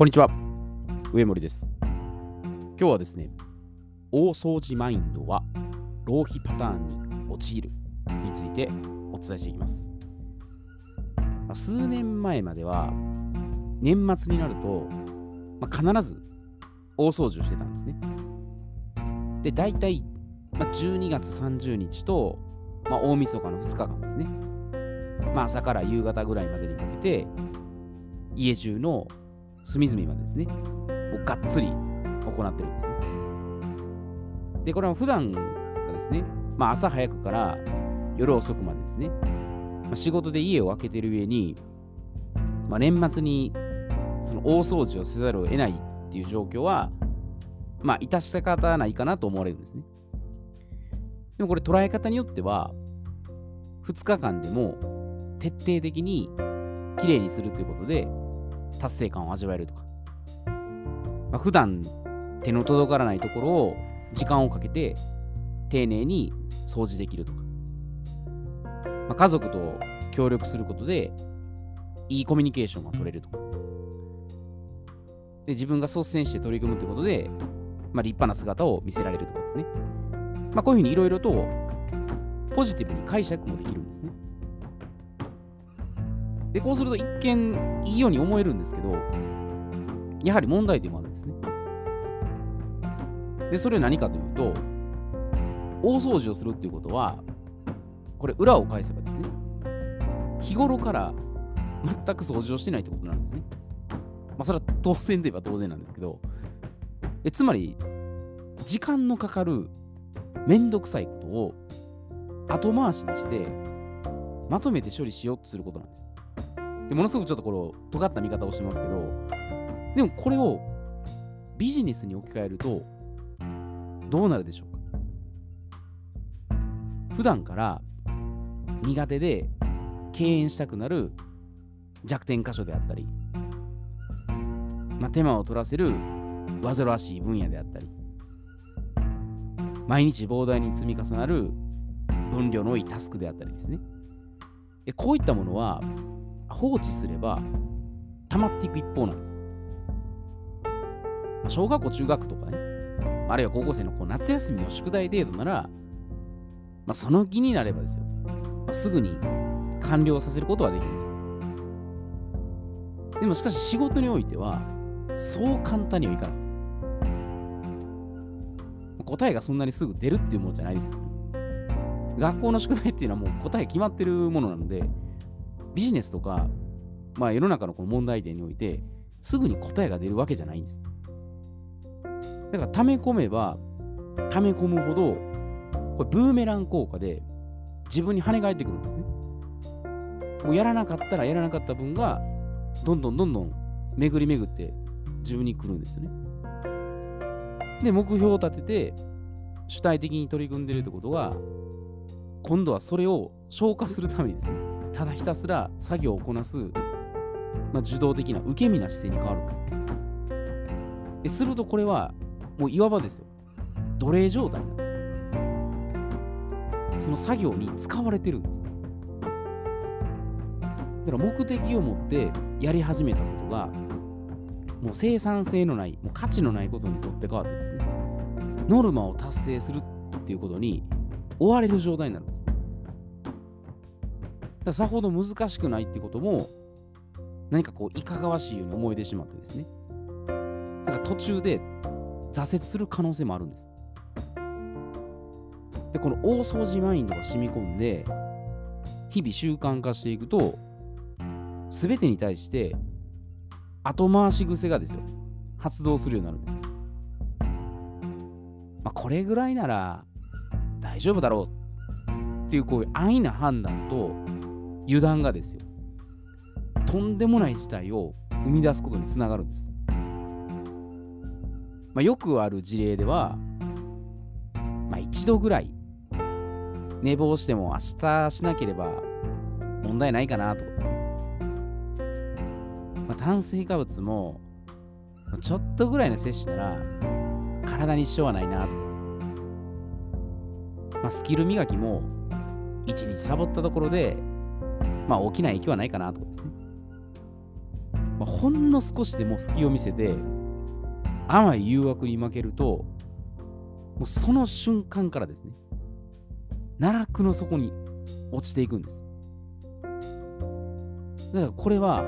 こんにちは。上森です。今日はですね、大掃除マインドは浪費パターンに陥るについてお伝えしていきます。ま数年前までは、年末になると、まあ必ず大掃除をしてたんですね。で、大体、まあ、12月30日と、まあ、大晦日の2日間ですね。まあ、朝から夕方ぐらいまでにかけて、家中の隅々までですね、もうがっつり行ってるんですね。で、これは普段がですね、まあ、朝早くから夜遅くまでですね、まあ、仕事で家を空けてる上に、まあ、年末にその大掃除をせざるを得ないっていう状況は、まあ、致した方ないかなと思われるんですね。でもこれ捉え方によっては、2日間でも徹底的にきれいにするということで達成感を味わえるとか、まあ、普段手の届からないところを時間をかけて丁寧に掃除できるとか、まあ、家族と協力することでいいコミュニケーションが取れるとか。で自分が率先して取り組むということで、まあ、立派な姿を見せられるとかですね、まあ、こういうふうにいろいろとポジティブに解釈もできるんですね。で、こうすると一見いいように思えるんですけど、やはり問題点もあるんですね。で、それは何かというと、大掃除をするっていうことは、これ裏を返せばですね、日頃から全く掃除をしてないってことなんですね。まあ、それは当然といえば当然なんですけど、えつまり、時間のかかるめんどくさいことを後回しにして、まとめて処理しようとすることなんです。でものすごくちょっとこの尖った見方をしてますけど、でもこれをビジネスに置き換えると、どうなるでしょうか？普段から苦手で敬遠したくなる弱点箇所であったり、まあ、手間を取らせる煩わしい分野であったり、毎日膨大に積み重なる分量の多いタスクであったりですね。こういったものは放置すれば溜まっていく一方なんです。まあ小学校、中学とかね、あるいは高校生のこう夏休みの宿題程度なら、まあ、その気になればですよ、まあ、すぐに完了させることはできます。でもしかし仕事においては、そう簡単にはいかないです。答えがそんなにすぐ出るっていうものじゃないです。学校の宿題っていうのはもう答え決まってるものなので、ビジネスとか、まあ、世の中のこの問題点において、すぐに答えが出るわけじゃないんです。だから、溜め込めば、溜め込むほど、これブーメラン効果で自分に跳ね返ってくるんですね。もうやらなかったらやらなかった分が、どんどんどんどん巡り巡って自分に来るんですよね。で、目標を立てて、主体的に取り組んでるってことは、今度はそれを消化するためにですね、ただひたすら作業をこなす、まあ、受動的な受け身な姿勢に変わるんです。でするとこれは、もういわばですよ、奴隷状態なんです。その作業に使われてるんです。だから目的を持ってやり始めたことが、もう生産性のない、もう価値のないことにとって変わってですね、ノルマを達成するっていうことに追われる状態になるんです。ださほど難しくないってことも、何かこう、いかがわしいように思えてしまってですね。だか途中で挫折する可能性もあるんです。で、この大掃除マインドが染み込んで、日々習慣化していくと、すべてに対して後回し癖がですよ、発動するようになるんです。まあ、これぐらいなら大丈夫だろうっていうこういう安易な判断と油断がですよ、とんでもない事態を生み出すことにつながるんです。まあ、よくある事例では、まあ、一度ぐらい寝坊しても明日しなければ問題ないかなとか。まあ、炭水化物もちょっとぐらいの摂取なら体に支障はないなとか。まあ、スキル磨きも一日サボったところで、まあ、大きな影響はないかなとかですね。まあ、ほんの少しでも隙を見せて、甘い誘惑に負けると、もうその瞬間からですね、奈落の底に落ちていくんです。だからこれは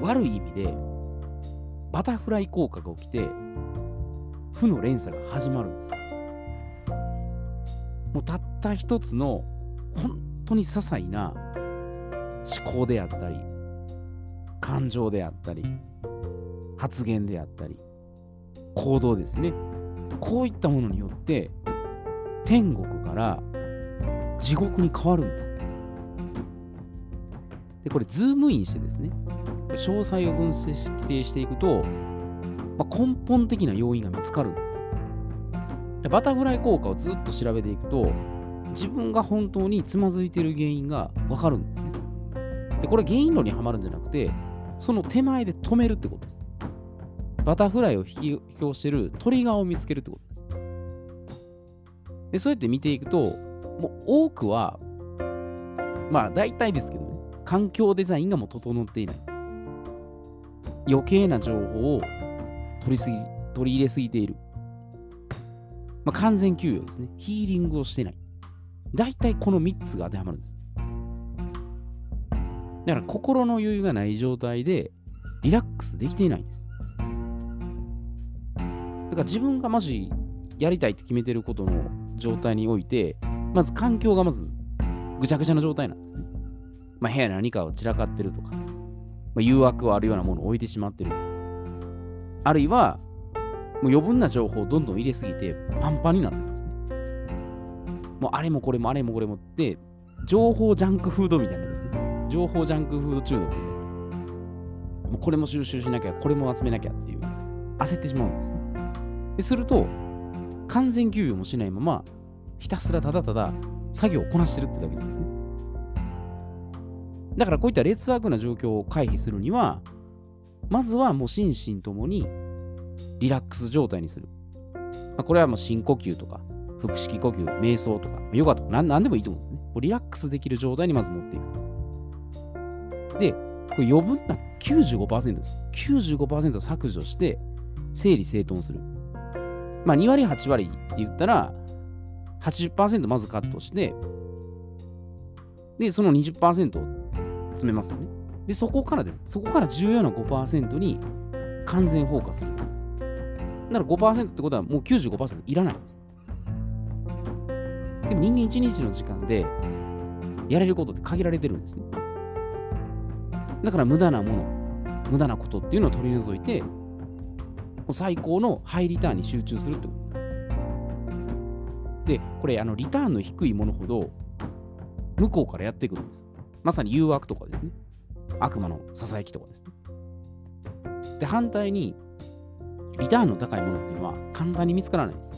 悪い意味でバタフライ効果が起きて負の連鎖が始まるんです。もうたった一つの本当に些細な思考であったり感情であったり発言であったり行動ですねこういったものによって天国から地獄に変わるんです。で、これ、ズームインしてですね、詳細を分析していくと、まあ、根本的な要因が見つかるんです。でバタフライ効果をずっと調べていくと、自分が本当につまずいている原因がわかるんですね。で、これ原因論にはまるんじゃなくて、その手前で止めるってことです。バタフライを引き起こしてるトリガーを見つけるってことです。で、そうやって見ていくと、もう多くは、まあ大体ですけどね、環境デザインがもう整っていない。余計な情報を取りすぎ取り入れすぎている。まあ、完全休養ですね。ヒーリングをしてない。大体この3つが当てはまるんです。だから心の余裕がない状態でリラックスできていないんです。だから自分がマジやりたいって決めてることの状態において、まず環境がまずぐちゃぐちゃな状態なんですね。まあ、部屋に何かを散らかってるとか、まあ、誘惑をあるようなものを置いてしまってるとかです、ねあるいは、もう余分な情報をどんどん入れすぎてパンパンになってるんですね。もうあれもこれもあれもこれもって、情報ジャンクフードみたいなですね。情報ジャンクフード中毒みたいな。もうこれも収集しなきゃ、これも集めなきゃっていう、焦ってしまうんですね。ですると、完全休養もしないまま、ひたすらただただ作業をこなしてるってだけなんですね。だからこういった劣悪な状況を回避するには、まずはもう心身ともにリラックス状態にする。まあ、これはもう深呼吸とか、腹式呼吸、瞑想とか、ヨガとか何何でもいいと思うんですね。リラックスできる状態にまず持っていくと。で、これ余分な95%です。95%削除して整理整頓する。まあ2割8割って言ったら、80%まずカットして、で、その20%を詰めますよね。で、そこからです。そこから重要な5%に完全放火するんです。だから5%ってことはもう95%いらないんです。でも人間1日の時間でやれることって限られてるんですね。だから無駄なもの、無駄なことっていうのを取り除いて、最高のハイリターンに集中するってことです。で、これ、あのリターンの低いものほど、向こうからやってくるんです。まさに誘惑とかですね。悪魔のささやきとかですね。で、反対に、リターンの高いものっていうのは簡単に見つからないんです。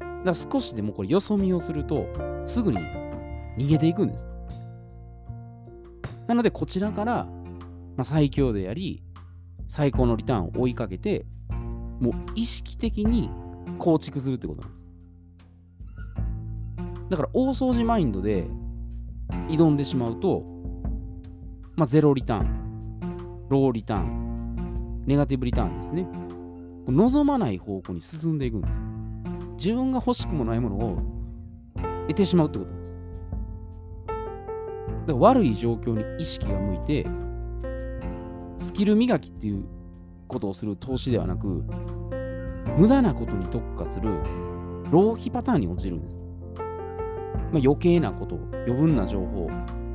だから少しでもこれよそ見をすると、すぐに逃げていくんです。なので、こちらから、まあ、最強であり、最高のリターンを追いかけて、もう意識的に構築するってことなんです。だから大掃除マインドで挑んでしまうと、まあ、ゼロリターン、ローリターン、ネガティブリターンですね。望まない方向に進んでいくんです。自分が欲しくもないものを得てしまうってこと。だから悪い状況に意識が向いて、スキル磨きっていうことをする投資ではなく、無駄なことに特化する浪費パターンに陥るんです。まあ、余計なこと、余分な情報、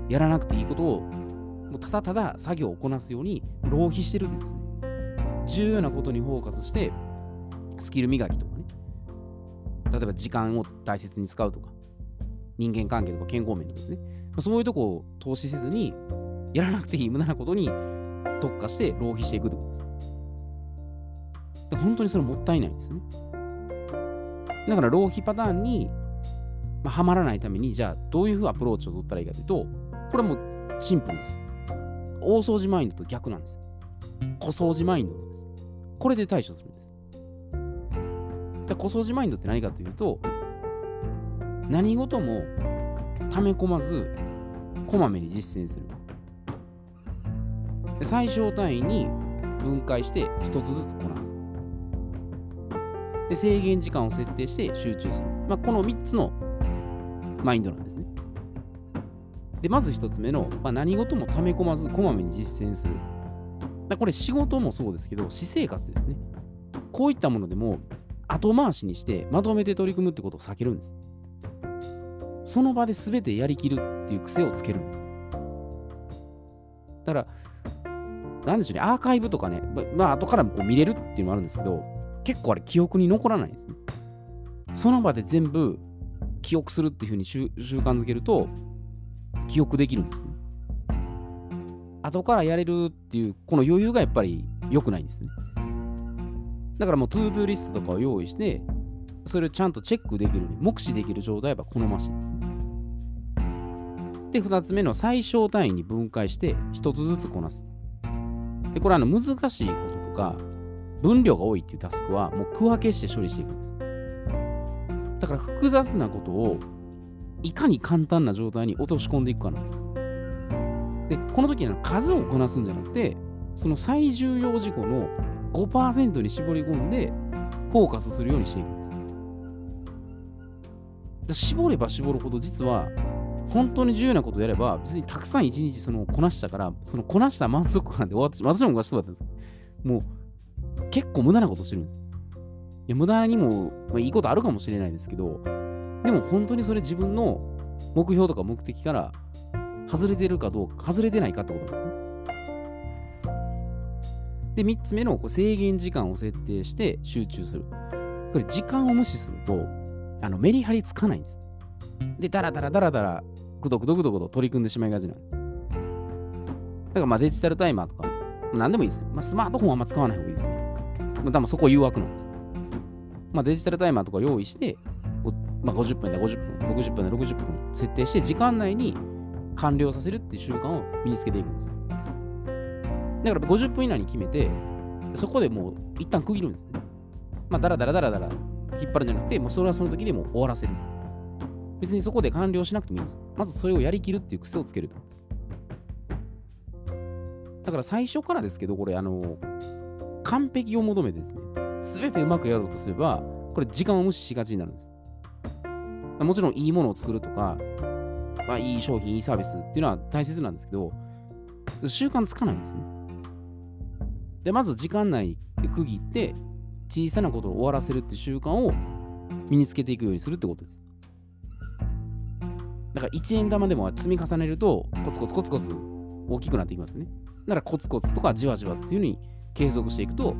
やらなくていいことを、もうただただ作業をこなすように浪費してるんですね。重要なことにフォーカスして、スキル磨きとかね、例えば時間を大切に使うとか、人間関係とか健康面とかですね、そういうとこを投資せずに、やらなくていい無駄なことに特化して浪費していくってことです。で本当にそれもったいないんですね。だから浪費パターンにまあ、はまらないために、じゃあどういうふうアプローチを取ったらいいかというと、これはもうシンプルです。大掃除マインドと逆なんです。小掃除マインドなんです。これで対処するんです。じゃ小掃除マインドって何かというと、何事も溜め込まず、こまめに実践する。最小単位に分解して1つずつこなす。で制限時間を設定して集中する。まあ、この3つのマインドなんですね。で、まず1つ目の、まあ、何事も溜め込まずこまめに実践する。これ仕事もそうですけど、私生活ですね。こういったものでも後回しにしてまとめて取り組むってことを避けるんです。その場で全てやりきるっていう癖をつけるんです。だから、なんでしょうね、アーカイブとかね、まあ後からこう見れるっていうのもあるんですけど、結構あれ記憶に残らないんですね。その場で全部記憶するっていうふうに習慣づけると、記憶できるんですね。後からやれるっていう、この余裕がやっぱり良くないんですね。だからもう ToDo リストとかを用意して、それをちゃんとチェックできる目視できる状態は好ましいですね。で、2つ目の最小単位に分解して1つずつこなす。で、これあの難しいこととか、分量が多いっていうタスクはもう区分けして処理していくんです。だから複雑なことをいかに簡単な状態に落とし込んでいくかなんです。で、この時に数をこなすんじゃなくて、その最重要事項の5%に絞り込んでフォーカスするようにしていくんです。絞れば絞るほど実は本当に重要なことをやれば別にたくさん一日そのこなしたからそのこなした満足感で終わって私も昔そうだったんですもう結構無駄なことしてるんですいや無駄にも、まあ、いいことあるかもしれないですけどでも本当にそれ自分の目標とか目的から外れてるかどうか外れてないかってことですねで、3つ目の制限時間を設定して集中する。これ、時間を無視すると、あのメリハリつかないんです。で、だらだらだらだら、ぐどぐどぐどぐど取り組んでしまいがちなんです。だからまあデジタルタイマーとか、何でもいいですよ。まあ、スマートフォンはあんま使わない方がいいですね。まあ、多分そこ誘惑なんです。まあ、デジタルタイマーとか用意して、まあ、50分で50分、60分で60分設定して、時間内に完了させるっていう習慣を身につけていくんです。だから50分以内に決めて、そこでもう一旦区切るんですね。まあ、だらだらだらだら引っ張るんじゃなくて、もうそれはその時でも終わらせる。別にそこで完了しなくてもいいんです。まずそれをやりきるっていう癖をつけると思います。だから最初からですけど、これ、あの、完璧を求めてですね、すべてうまくやろうとすれば、これ時間を無視しがちになるんです。もちろんいいものを作るとか、まあ、いい商品、いいサービスっていうのは大切なんですけど、習慣つかないんですね。で、まず時間内で区切って、小さなことを終わらせるっていう習慣を身につけていくようにするってことです。だから1円玉でも積み重ねると、コツコツコツコツ大きくなっていきますね。だからコツコツとかじわじわっていうふうに継続していくと、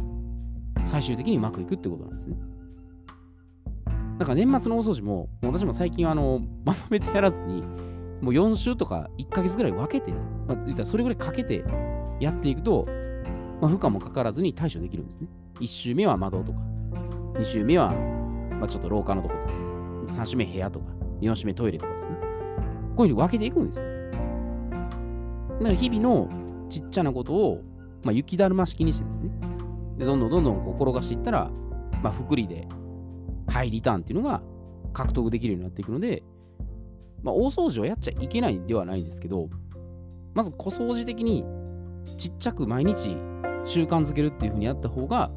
最終的にうまくいくってことなんですね。だから年末の大掃除も、も私も最近あの、まとめてやらずに、もう4週とか1ヶ月ぐらい分けて、まあ、言ったらそれぐらいかけてやっていくと、まあ、負荷もかからずに対処できるんですね。1周目は窓とか、2周目は、まあ、ちょっと廊下のとことか、3周目部屋とか、4周目トイレとかですね。こういうふうに分けていくんです。だから日々のちっちゃなことを、まあ、雪だるま式にしてですね。で、どんどんどんどんこう転がしていったら、まあ、福利で、ハイリターンっていうのが獲得できるようになっていくので、まあ、大掃除をやっちゃいけないではないんですけど、まず小掃除的にちっちゃく毎日習慣づけるっていう風にやった方が、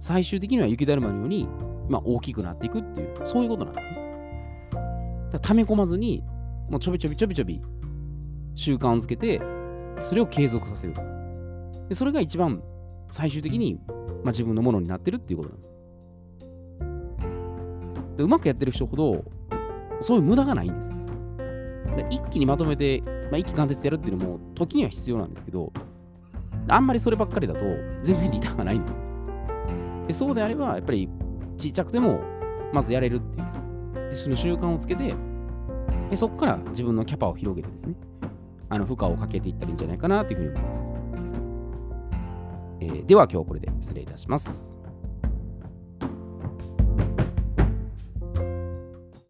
最終的には雪だるまのように、まあ、大きくなっていくっていう、そういうことなんですね。溜め込まずに、もうちょびちょびちょびちょび習慣をつけて、それを継続させる。でそれが一番最終的に、まあ、自分のものになってるっていうことなんです。でうまくやってる人ほど、そういう無駄がないんです。一気にまとめて、まあ、一気貫徹やるっていうのも、時には必要なんですけど、あんまりそればっかりだと全然リターンがないんです。でそうであれば、やっぱりちっちゃくてもまずやれるっていう。でその習慣をつけて、でそこから自分のキャパを広げてですね、あの負荷をかけていったらいいんじゃないかなというふうに思います。えー、では今日はこれで失礼いたします。